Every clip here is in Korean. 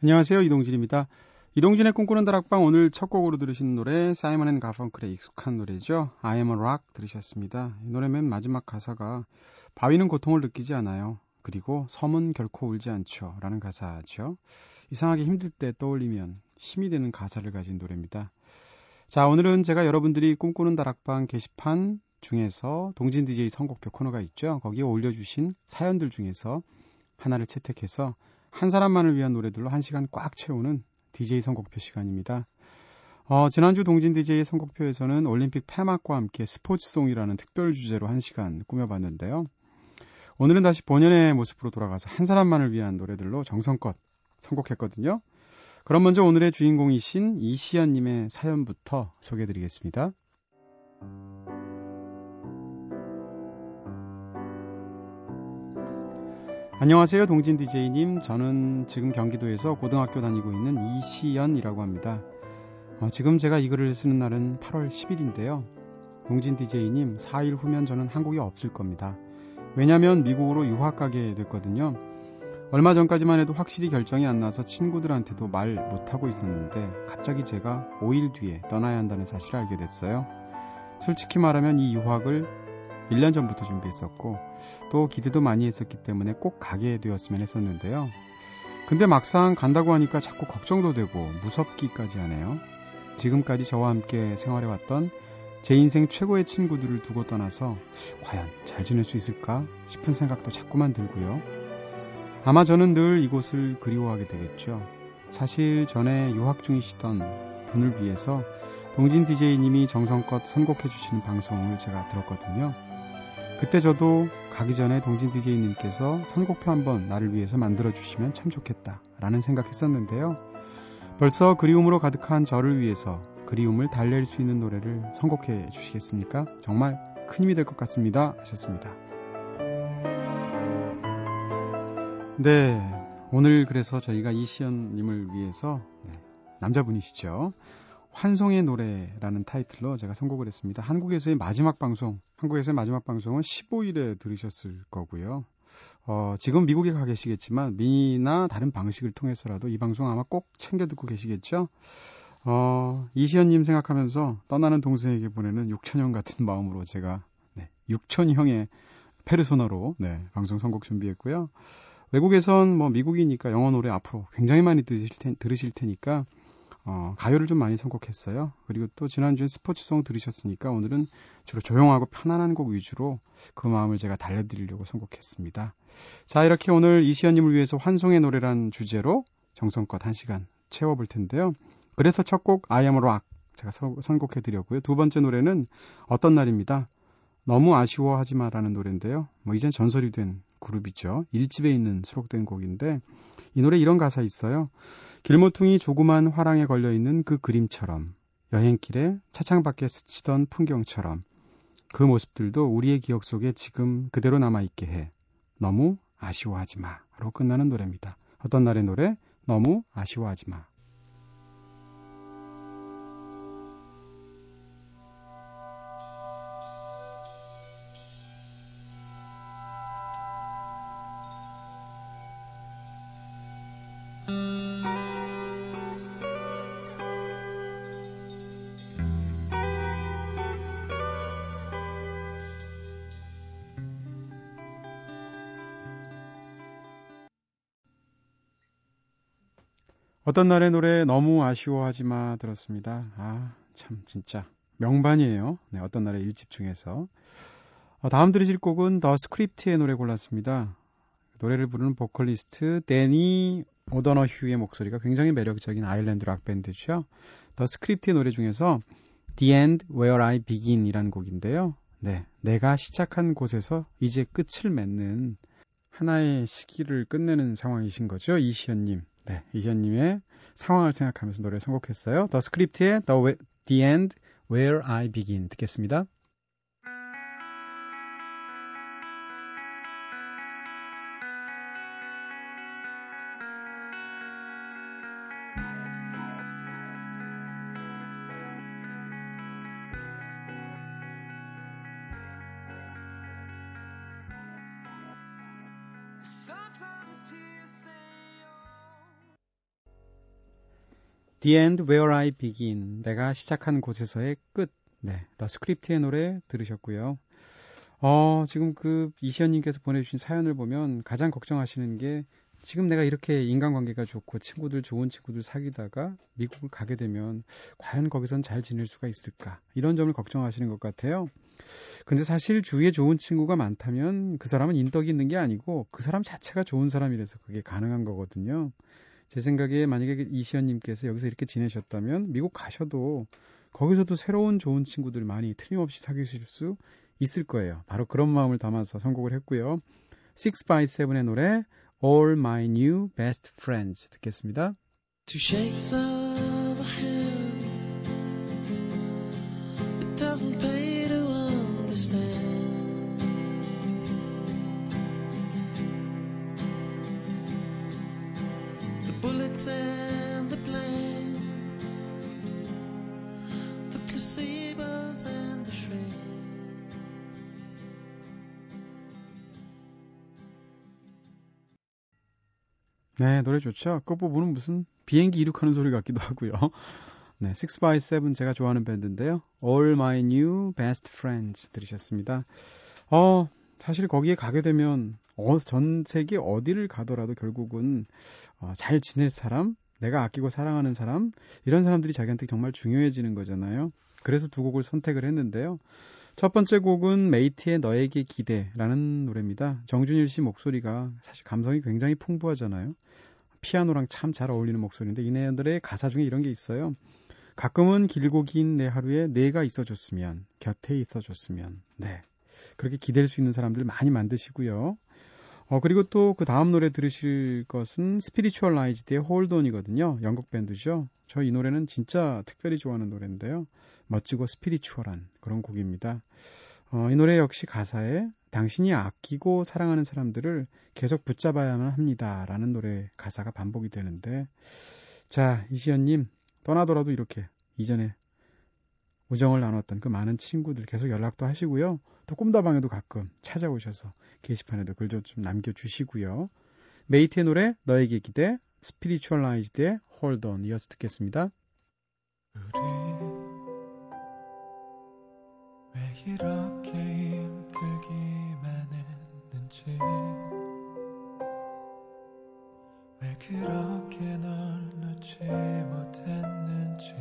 안녕하세요. 이동진입니다. 이동진의 꿈꾸는 다락방 오늘 첫 곡으로 들으신 노래 사이먼 앤 가펑클의 익숙한 노래죠. I am a rock 들으셨습니다. 이 노래 맨 마지막 가사가 바위는 고통을 느끼지 않아요. 그리고 섬은 결코 울지 않죠. 라는 가사죠. 이상하게 힘들 때 떠올리면 힘이 되는 가사를 가진 노래입니다. 자, 오늘은 제가 여러분들이 꿈꾸는 다락방 게시판 중에서 동진 DJ 선곡표 코너가 있죠. 거기에 올려주신 사연들 중에서 하나를 채택해서 한 사람만을 위한 노래들로 한 시간 꽉 채우는 DJ 선곡표 시간입니다. 어, 지난주 동진 DJ의 선곡표에서는 올림픽 폐막과 함께 스포츠송이라는 특별 주제로 한 시간 꾸며봤는데요. 오늘은 다시 본연의 모습으로 돌아가서 한 사람만을 위한 노래들로 정성껏 선곡했거든요. 그럼 먼저 오늘의 주인공이신 이시연님의 사연부터 소개해드리겠습니다. 안녕하세요, 동진 DJ님. 저는 지금 경기도에서 고등학교 다니고 있는 이시연이라고 합니다. 어, 지금 제가 이 글을 쓰는 날은 8월 10일인데요. 동진 DJ님, 4일 후면 저는 한국에 없을 겁니다. 왜냐면 미국으로 유학 가게 됐거든요. 얼마 전까지만 해도 확실히 결정이 안 나서 친구들한테도 말 못하고 있었는데 갑자기 제가 5일 뒤에 떠나야 한다는 사실을 알게 됐어요. 솔직히 말하면 이 유학을 1년 전부터 준비했었고 또 기대도 많이 했었기 때문에 꼭 가게 되었으면 했었는데요. 근데 막상 간다고 하니까 자꾸 걱정도 되고 무섭기까지 하네요. 지금까지 저와 함께 생활해왔던 제 인생 최고의 친구들을 두고 떠나서 과연 잘 지낼 수 있을까 싶은 생각도 자꾸만 들고요. 아마 저는 늘 이곳을 그리워하게 되겠죠. 사실 전에 유학 중이시던 분을 위해서 동진 DJ님이 정성껏 선곡해 주시는 방송을 제가 들었거든요. 그때 저도 가기 전에 동진 DJ님께서 선곡표 한번 나를 위해서 만들어 주시면 참 좋겠다 라는 생각했었는데요. 벌써 그리움으로 가득한 저를 위해서 그리움을 달랠 수 있는 노래를 선곡해 주시겠습니까? 정말 큰 힘이 될 것 같습니다. 하셨습니다. 네. 오늘 그래서 저희가 이시연님을 위해서 네, 남자분이시죠. 환송의 노래라는 타이틀로 제가 선곡을 했습니다. 한국에서의 마지막 방송, 한국에서의 마지막 방송은 15일에 들으셨을 거고요. 어, 지금 미국에 가 계시겠지만 미니나 다른 방식을 통해서라도 이 방송 아마 꼭 챙겨 듣고 계시겠죠. 어, 이시연님 생각하면서 떠나는 동생에게 보내는 6천형 같은 마음으로 제가 네, 6천형의 페르소나로 네, 방송 선곡 준비했고요. 외국에선 뭐 미국이니까 영어 노래 앞으로 굉장히 많이 들으실, 테, 들으실 테니까 어, 가요를 좀 많이 선곡했어요. 그리고 또 지난주에 스포츠송 들으셨으니까 오늘은 주로 조용하고 편안한 곡 위주로 그 마음을 제가 달래드리려고 선곡했습니다. 자, 이렇게 오늘 이시연님을 위해서 환송의 노래란 주제로 정성껏 한 시간 채워볼 텐데요. 그래서 첫 곡 I am rock 제가 선곡해 드렸고요. 두 번째 노래는 어떤 날입니다. 너무 아쉬워하지 마라는 노래인데요. 뭐 이젠 전설이 된 그룹이죠. 1집에 있는 수록된 곡인데 이 노래 이런 가사 있어요. 길모퉁이 조그만 화랑에 걸려 있는 그 그림처럼 여행길에 차창 밖에 스치던 풍경처럼 그 모습들도 우리의 기억 속에 지금 그대로 남아있게 해. 너무 아쉬워하지 마.로 끝나는 노래입니다. 어떤 날의 노래? 너무 아쉬워하지 마. 어떤 날의 노래 너무 아쉬워하지 마 들었습니다. 아, 참 진짜 명반이에요. 네, 어떤 날의 일집 중에서. 어, 다음 들으실 곡은 더 스크립트의 노래 골랐습니다. 노래를 부르는 보컬리스트 대니 오도노휴의 목소리가 굉장히 매력적인 아일랜드 락 밴드죠. 더 스크립트의 노래 중에서 The End Where I Begin이라는 곡인데요. 네, 내가 시작한 곳에서 이제 끝을 맺는 하나의 시기를 끝내는 상황이신 거죠, 이시연님. 네, 이시연님의 상황을 생각하면서 노래 선곡했어요. 더 스크립트의 The, Way, The End Where I Begin 듣겠습니다. The End Where I Begin. 내가 시작한 곳에서의 끝. 네. 더 스크립트의 노래 들으셨고요. 어, 지금 그 이시연님께서 보내주신 사연을 보면 가장 걱정하시는 게 지금 내가 이렇게 인간관계가 좋고 친구들 좋은 친구들 사귀다가 미국을 가게 되면 과연 거기선 잘 지낼 수가 있을까 이런 점을 걱정하시는 것 같아요. 근데 사실 주위에 좋은 친구가 많다면 그 사람은 인덕이 있는 게 아니고 그 사람 자체가 좋은 사람이라서 그게 가능한 거거든요. 제 생각에 만약에 이시연님께서 여기서 이렇게 지내셨다면 미국 가셔도 거기서도 새로운 좋은 친구들 많이 틀림없이 사귀실 수 있을 거예요. 바로 그런 마음을 담아서 선곡을 했고요. 6by7의 노래 All My New Best Friends 듣겠습니다. Two shakes of a hand It doesn't pay and the blanks, the placebos and the shreds. 네, 노래 좋죠? 끝부분은 무슨 비행기 이륙하는 소리 같기도 하고요. 네, 6by7 제가 좋아하는 밴드인데요. All My New Best Friends 들으셨습니다. 어, 사실 거기에 가게 되면 어, 전 세계 어디를 가더라도 결국은 어, 잘 지낼 사람, 내가 아끼고 사랑하는 사람, 이런 사람들이 자기한테 정말 중요해지는 거잖아요. 그래서 두 곡을 선택을 했는데요. 첫 번째 곡은 메이트의 너에게 기대라는 노래입니다. 정준일 씨 목소리가 사실 감성이 굉장히 풍부하잖아요. 피아노랑 참 잘 어울리는 목소리인데 이 노래의 가사 중에 이런 게 있어요. 가끔은 길고 긴 내 하루에 내가 있어줬으면 곁에 있어줬으면 네 그렇게 기댈 수 있는 사람들 많이 만드시고요. 어, 그리고 또 그 다음 노래 들으실 것은 스피리추얼라이즈드의 Hold On이거든요. 영국 밴드죠. 저 이 노래는 진짜 특별히 좋아하는 노래인데요. 멋지고 spiritual한 그런 곡입니다. 어, 이 노래 역시 가사에 당신이 아끼고 사랑하는 사람들을 계속 붙잡아야만 합니다. 라는 노래 가사가 반복이 되는데, 자, 이시연님, 떠나더라도 이렇게 이전에 우정을 나눴던 그 많은 친구들 계속 연락도 하시고요. 또 꿈다방에도 가끔 찾아오셔서 게시판에도 글 좀 남겨주시고요. 메이트의 노래 너에게 기대 스피리추얼라이즈드의 Hold 이어서 듣겠습니다. 우리 왜 이렇게 힘들기만 했는지 왜 그렇게 널 놓지 못했는지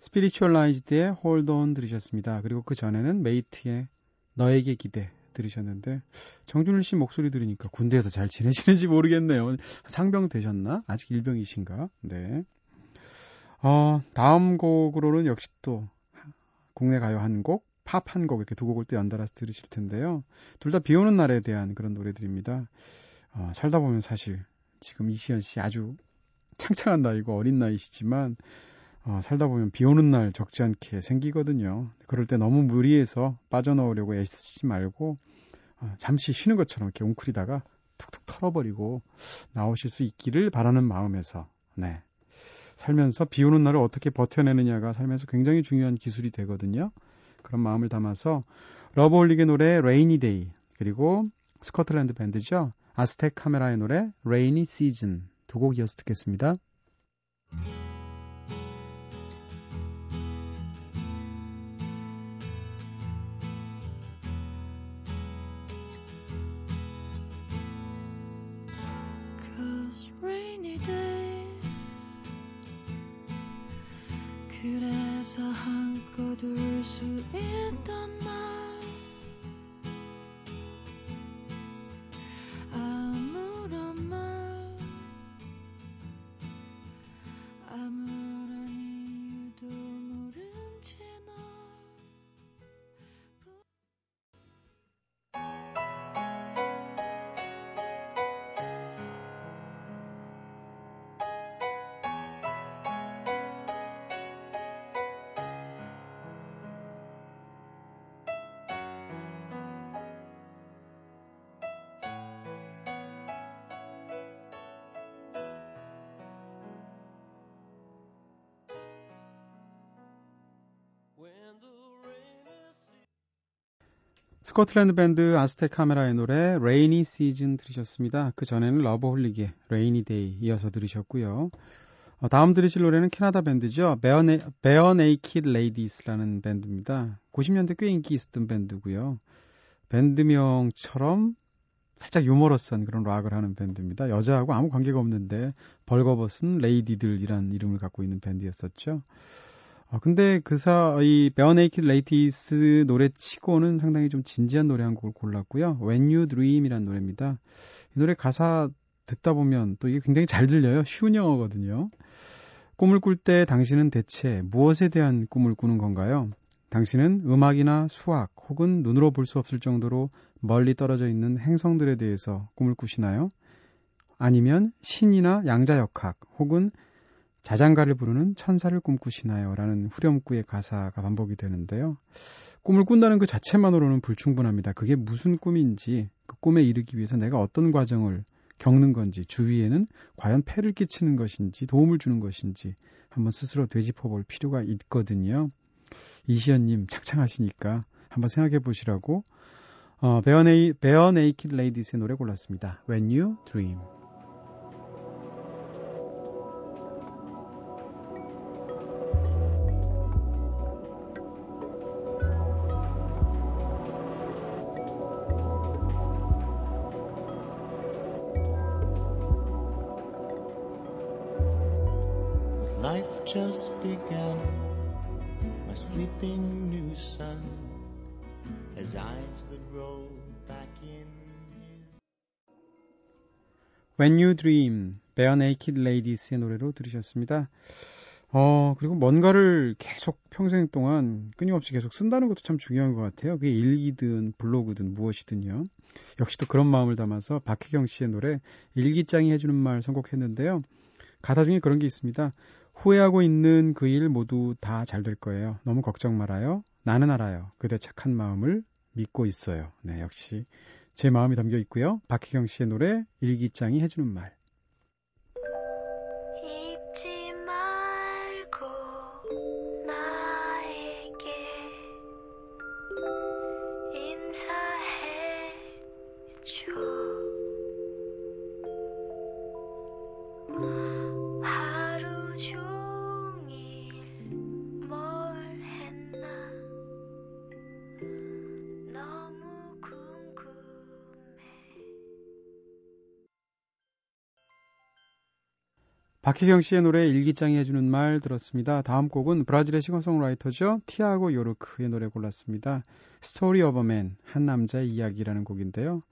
스피리추얼라이즈드의 Hold On 들으셨습니다. 그리고 그 전에는 메이트의 너에게 기대 들으셨는데 정준일 씨 목소리 들으니까 군대에서 잘 지내시는지 모르겠네요. 상병 되셨나? 아직 일병이신가? 네. 어, 다음 곡으로는 역시 또 국내 가요 한 곡, 팝 한 곡 이렇게 두 곡을 또 연달아서 들으실 텐데요. 둘 다 비 오는 날에 대한 그런 노래들입니다. 어, 살다 보면 사실 지금 이시연 씨 아주 창창한 나이고 어린 나이시지만 어, 살다 보면 비 오는 날 적지 않게 생기거든요. 그럴 때 너무 무리해서 빠져나오려고 애쓰지 말고 어, 잠시 쉬는 것처럼 이렇게 웅크리다가 툭툭 털어버리고 나오실 수 있기를 바라는 마음에서 네. 살면서 비 오는 날을 어떻게 버텨내느냐가 살면서 굉장히 중요한 기술이 되거든요. 그런 마음을 담아서 러브홀릭의 노래 Rainy Day 그리고 스코틀랜드 밴드죠. 아스텍 카메라의 노래 Rainy Season 두곡 이어서 듣겠습니다. 그래서 한껏 울수 있던 날 스코틀랜드 밴드 아스텍 카메라의 노래 Rainy Season 들으셨습니다. 그 전에는 러브홀릭의 Rainy Day 이어서 들으셨고요. 어, 다음 들으실 노래는 캐나다 밴드죠. Naked Ladies라는 밴드입니다. 90년대 꽤 인기 있었던 밴드고요. 밴드명처럼 살짝 유머러스한 그런 락을 하는 밴드입니다. 여자하고 아무 관계가 없는데 벌거벗은 레이디들이란 이름을 갖고 있는 밴드였었죠. 아, 근데 그 사, 이 Barenaked Ladies 노래 치고는 상당히 좀 진지한 노래 한 곡을 골랐고요. When You Dream이라는 노래입니다. 이 노래 가사 듣다 보면 또 이게 굉장히 잘 들려요. 쉬운 영어거든요. 꿈을 꿀 때 당신은 대체 무엇에 대한 꿈을 꾸는 건가요? 당신은 음악이나 수학 혹은 눈으로 볼 수 없을 정도로 멀리 떨어져 있는 행성들에 대해서 꿈을 꾸시나요? 아니면 신이나 양자역학 혹은 자장가를 부르는 천사를 꿈꾸시나요? 라는 후렴구의 가사가 반복이 되는데요. 꿈을 꾼다는 그 자체만으로는 불충분합니다. 그게 무슨 꿈인지, 그 꿈에 이르기 위해서 내가 어떤 과정을 겪는 건지, 주위에는 과연 폐를 끼치는 것인지, 도움을 주는 것인지, 한번 스스로 되짚어 볼 필요가 있거든요. 이시연님, 착창하시니까 한번 생각해 보시라고, 어, Barena-, Barenaked Ladies의 노래 골랐습니다. When You Dream. Just began. My sleeping new son has eyes that roll back in his. When You Dream, Bare Naked Ladies의 노래로 들으셨습니다. 어, 그리고 뭔가를 계속 평생 동안 끊임없이 계속 쓴다는 것도 참 중요한 것 같아요. 그게 일기든 블로그든 무엇이든요. 역시 또 그런 마음을 담아서 박혜경 씨의 노래 일기장이 해주는 말 선곡했는데요. 가사 중에 그런 게 있습니다. 후회하고 있는 그 일 모두 다 잘 될 거예요. 너무 걱정 말아요. 나는 알아요. 그대 착한 마음을 믿고 있어요. 네, 역시 제 마음이 담겨 있고요. 박희경 씨의 노래 일기장이 해주는 말. 박희경 씨의 노래 일기장이 해주는 말 들었습니다. 다음 곡은 브라질의 싱어송라이터죠. 티아고 요르크의 노래 골랐습니다. Of a Man, 한 남자의 이야기라는 곡인데요.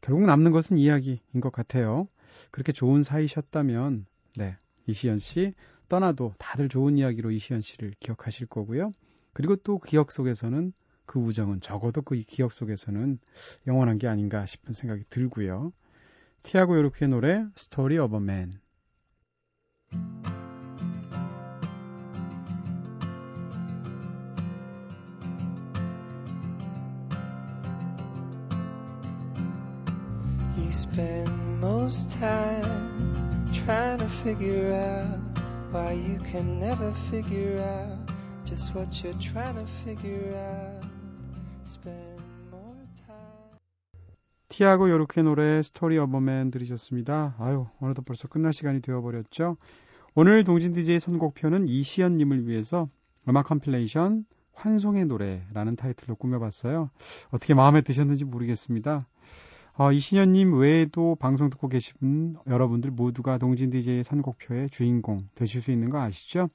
결국 남는 것은 이야기인 것 같아요. 그렇게 좋은 사이셨다면, 네, 이시연 씨 떠나도 다들 좋은 이야기로 이시연 씨를 기억하실 거고요. 그리고 또 기억 속에서는 그 우정은 적어도 그 기억 속에서는 영원한 게 아닌가 싶은 생각이 들고요. 티아고 요르크의 노래 of a Man You spend most time trying to figure out why you can never figure out just what you're trying to figure out. Spend Tiago Iorc의 노래 Story of a Man 들으셨습니다. 아유, 어느덧 벌써 끝날 시간이 되어버렸죠. 오늘 동진 DJ의 선곡표는 이시연님을 위해서 음악 compilation 환송의 노래라는 타이틀로 꾸며봤어요. 어떻게 마음에 드셨는지 모르겠습니다. 어, 이시연님 외에도 방송 듣고 계신 여러분들 모두가 동진 DJ의 선곡표의 주인공 되실 수 있는 거 아시죠?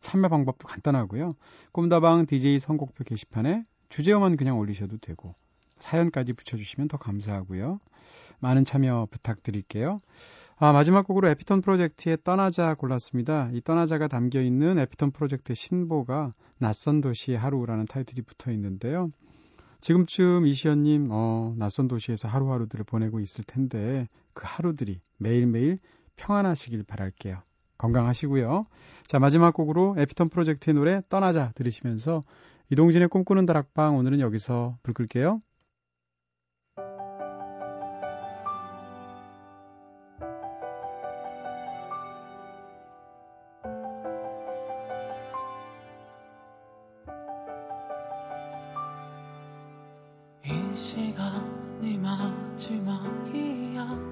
참여 방법도 간단하고요. 꿈다방 DJ 선곡표 게시판에 주제어만 그냥 올리셔도 되고 사연까지 붙여주시면 더 감사하고요. 많은 참여 부탁드릴게요. 아, 마지막 곡으로 에피톤 프로젝트의 떠나자 골랐습니다. 이 떠나자가 담겨 있는 에피톤 프로젝트의 신보가 낯선 도시의 하루라는 타이틀이 붙어 있는데요. 지금쯤 이시연님, 어, 낯선 도시에서 하루하루들을 보내고 있을 텐데 그 하루들이 매일매일 평안하시길 바랄게요. 건강하시고요. 자, 마지막 곡으로 에피톤 프로젝트의 노래 떠나자 들으시면서 이동진의 꿈꾸는 다락방 오늘은 여기서 불 끌게요. 시간이 마지막이야